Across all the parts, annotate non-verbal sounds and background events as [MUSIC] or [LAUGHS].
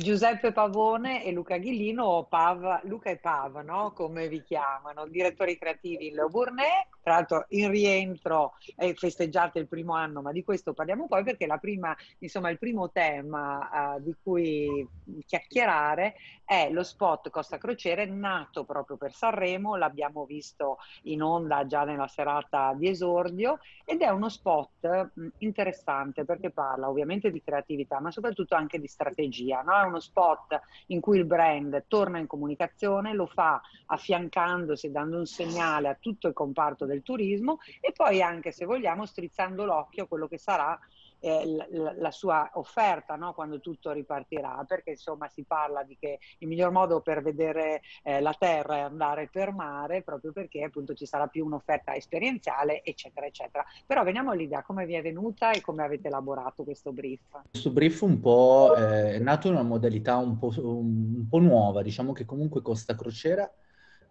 Giuseppe Pavone e Luca Ghillino, o Pav, Luca e Pav, no? come vi chiamano, direttori creativi in Leo Burnett, tra l'altro in rientro e festeggiate il primo anno, ma di questo parliamo poi perché prima, insomma, il primo tema uh, di cui chiacchierare è lo spot Costa Crociere nato proprio per Sanremo, l'abbiamo visto in onda già nella serata di esordio ed è uno spot mh, interessante perché parla ovviamente di creatività ma soprattutto anche di strategia, no? Uno spot in cui il brand torna in comunicazione, lo fa affiancandosi, dando un segnale a tutto il comparto del turismo e poi anche, se vogliamo, strizzando l'occhio a quello che sarà eh, la, la, sua offerta no? quando tutto ripartirà, perché insomma si parla di che il miglior modo per vedere eh, la terra è andare per mare, proprio perché appunto ci sarà più un'offerta esperienziale, eccetera, eccetera. Però veniamo all'idea, come vi è venuta e come avete elaborato questo brief? Questo brief un po' eh, è nato in una modalità un po', un po' nuova, diciamo che comunque Costa Crociera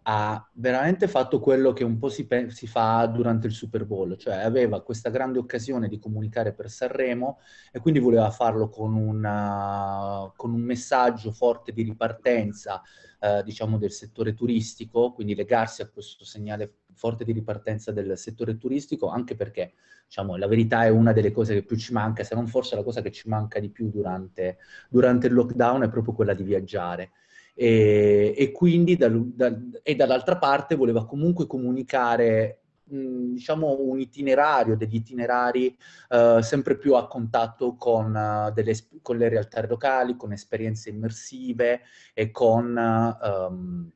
ha veramente fatto quello che un po' si, pe- si, fa durante il Super Bowl, cioè aveva questa grande occasione di comunicare per Sanremo e quindi voleva farlo con, una, con un messaggio forte di ripartenza, eh, diciamo, del settore turistico, quindi legarsi a questo segnale forte di ripartenza del settore turistico, anche perché, diciamo, la verità è una delle cose che più ci manca, se non forse la cosa che ci manca di più durante, durante il lockdown è proprio quella di viaggiare e, e quindi da, da, e dall'altra parte voleva comunque comunicare diciamo un itinerario, degli itinerari uh, sempre più a contatto con, uh, delle, con, le realtà locali, con esperienze immersive e con um,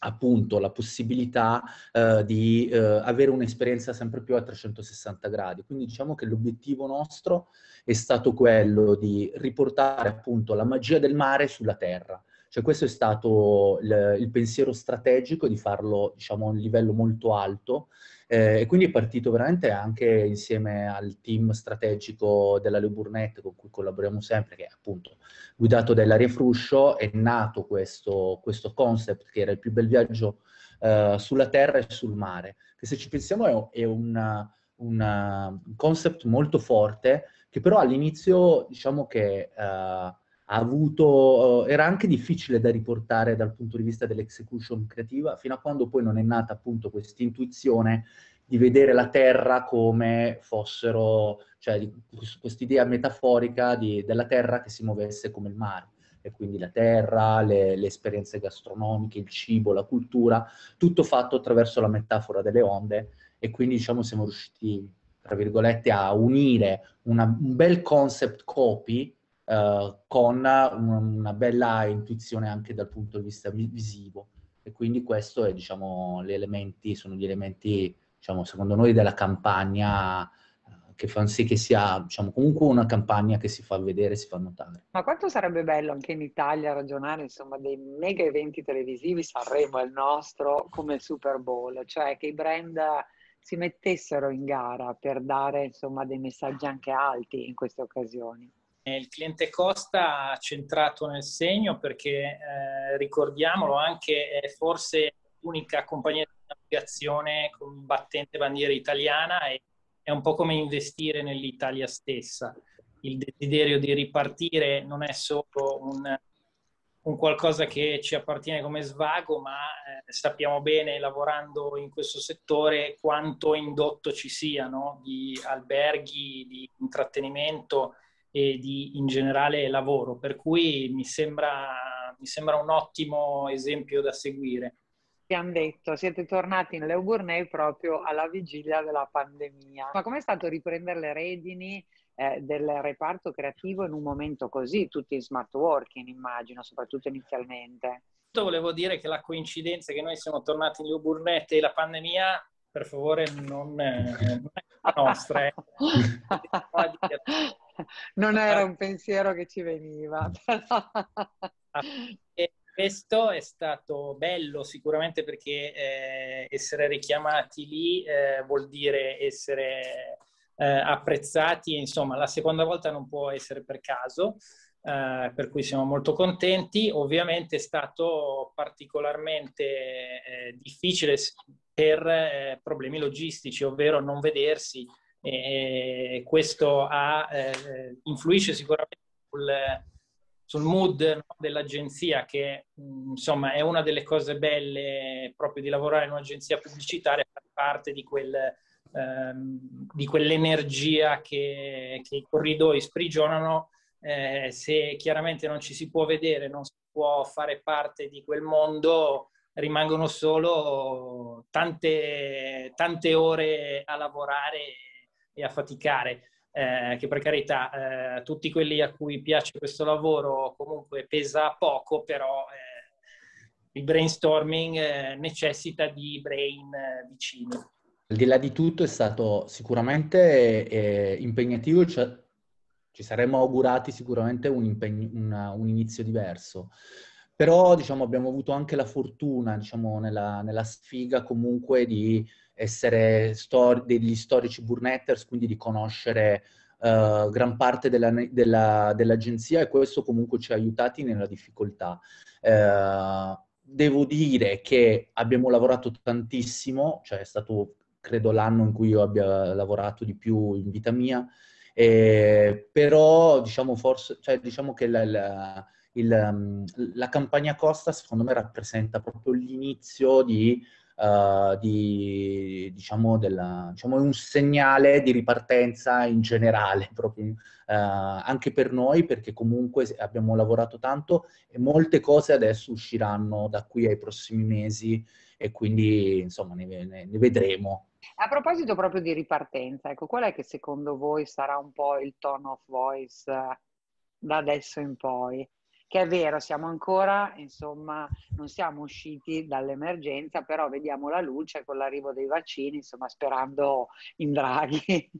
appunto la possibilità uh, di avere un'esperienza sempre più a 360 gradi. Quindi diciamo che l'obiettivo nostro è stato quello di riportare appunto la magia del mare sulla terra. Cioè questo è stato il, il pensiero strategico di farlo, diciamo, a un livello molto alto eh, e quindi è partito veramente anche insieme al team strategico della Le Burnett con cui collaboriamo sempre, che è appunto guidato da Ilaria Fruscio, è nato questo, questo concept che era il più bel viaggio eh, sulla terra e sul mare, che se ci pensiamo è, è una, una, un concept molto forte, che però all'inizio diciamo che... Ha avuto, uh, era anche difficile da riportare dal punto di vista dell'execution creativa, fino a quando poi non è nata appunto questa intuizione di vedere la Terra come fossero, cioè questa idea metaforica di, della Terra che si muovesse come il mare. E quindi la terra, le, le esperienze gastronomiche, il cibo, la cultura, tutto fatto attraverso la metafora delle onde. E quindi diciamo siamo riusciti, tra virgolette, a unire una, un bel concept copy eh, con una, bella intuizione anche dal punto di vista visivo. E quindi questo è, diciamo, gli elementi, sono gli elementi, diciamo, secondo noi della campagna eh, che fanno sì che sia diciamo, comunque una campagna che si fa vedere, si fa notare. Ma quanto sarebbe bello anche in Italia ragionare insomma dei mega eventi televisivi, Sanremo è il nostro, come il Super Bowl, cioè che i brand si mettessero in gara per dare insomma dei messaggi anche alti in queste occasioni il cliente Costa ha centrato nel segno perché, eh, ricordiamolo, anche è forse l'unica compagnia di navigazione con battente bandiera italiana e è un po' come investire nell'Italia stessa. Il desiderio di ripartire non è solo un, un qualcosa che ci appartiene come svago, ma eh, sappiamo bene, lavorando in questo settore, quanto indotto ci sia no? di alberghi, di intrattenimento, e di in generale lavoro, per cui mi sembra, mi sembra un ottimo esempio da seguire. Abbiamo detto, siete tornati in Leo Burney proprio alla vigilia della pandemia. Ma com'è stato riprendere le redini eh, del reparto creativo in un momento così, tutti in smart working immagino, soprattutto inizialmente? Volevo dire che la coincidenza che noi siamo tornati in Leo Burnett e la pandemia per favore non, non è la [LAUGHS] nostra. [LAUGHS] Non era un pensiero che ci veniva. [LAUGHS] e questo è stato bello sicuramente perché eh, essere richiamati lì eh, vuol dire essere eh, apprezzati, insomma la seconda volta non può essere per caso. Uh, per cui siamo molto contenti. Ovviamente è stato particolarmente eh, difficile per eh, problemi logistici, ovvero non vedersi. E questo ha, eh, influisce sicuramente sul, sul mood no, dell'agenzia, che insomma è una delle cose belle proprio di lavorare in un'agenzia pubblicitaria, fare parte di, quel, ehm, di quell'energia che, che, i corridoi sprigionano. Eh, se chiaramente non ci si può vedere, non si può fare parte di quel mondo, rimangono solo tante, tante ore a lavorare e a faticare. Eh, che per carità eh, tutti quelli a cui piace questo lavoro comunque pesa poco, però eh, il brainstorming eh, necessita di brain eh, vicini. Al di là di tutto è stato sicuramente eh, impegnativo, cioè, ci saremmo augurati sicuramente un, impegno, una, un inizio diverso. Però diciamo, abbiamo avuto anche la fortuna, diciamo, nella, nella sfiga comunque di essere stor- degli storici burnetters, quindi di conoscere uh, gran parte della, della, dell'agenzia e questo comunque ci ha aiutati nella difficoltà. Uh, devo dire che abbiamo lavorato tantissimo, cioè è stato credo l'anno in cui io abbia lavorato di più in vita mia, eh, però diciamo, forse, cioè, diciamo che la, la il, um, la campagna Costa secondo me rappresenta proprio l'inizio di, uh, di diciamo, della, diciamo, un segnale di ripartenza in generale, [LAUGHS] proprio, uh, anche per noi, perché comunque abbiamo lavorato tanto e molte cose adesso usciranno da qui ai prossimi mesi e quindi insomma ne, ne, ne vedremo. A proposito proprio di ripartenza, ecco, qual è che secondo voi sarà un po' il tone of voice da adesso in poi? Che è vero, siamo ancora, insomma, non siamo usciti dall'emergenza, però vediamo la luce con l'arrivo dei vaccini, insomma, sperando in Draghi.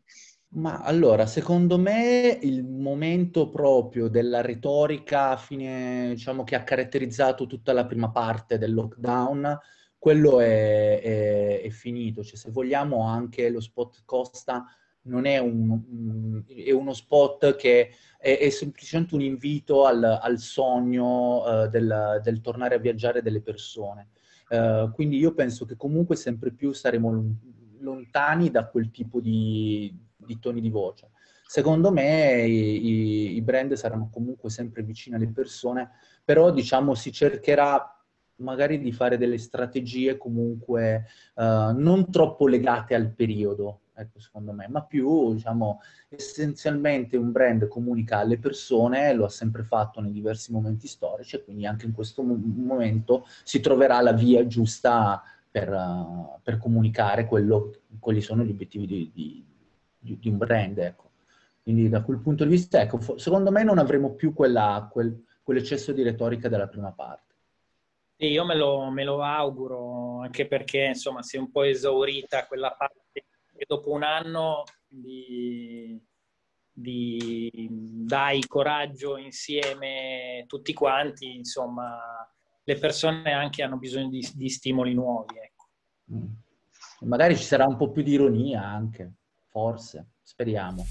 Ma allora, secondo me il momento proprio della retorica fine, diciamo, che ha caratterizzato tutta la prima parte del lockdown, quello è, è, è finito. Cioè, se vogliamo, anche lo spot Costa non è, un, è uno spot che è, è, semplicemente un invito al, al sogno uh, del, del, tornare a viaggiare delle persone. Uh, quindi io penso che comunque sempre più saremo lontani da quel tipo di, di toni di voce. Secondo me i, i, brand saranno comunque sempre vicini alle persone, però diciamo si cercherà magari di fare delle strategie comunque uh, non troppo legate al periodo, ecco, secondo me, ma più, diciamo, essenzialmente un brand comunica alle persone, lo ha sempre fatto nei diversi momenti storici e quindi anche in questo momento si troverà la via giusta per, uh, per comunicare quello, quali sono gli obiettivi di, di, di, di un brand, ecco. Quindi da quel punto di vista, ecco, secondo me non avremo più quella, quel, quell'eccesso di retorica della prima parte. Io me lo, me lo, auguro, anche perché insomma si è un po' esaurita quella parte e dopo un anno di, di dai coraggio insieme tutti quanti, insomma, le persone anche hanno bisogno di, di stimoli nuovi. Ecco. Mm. Magari ci sarà un po' più di ironia anche, forse, speriamo.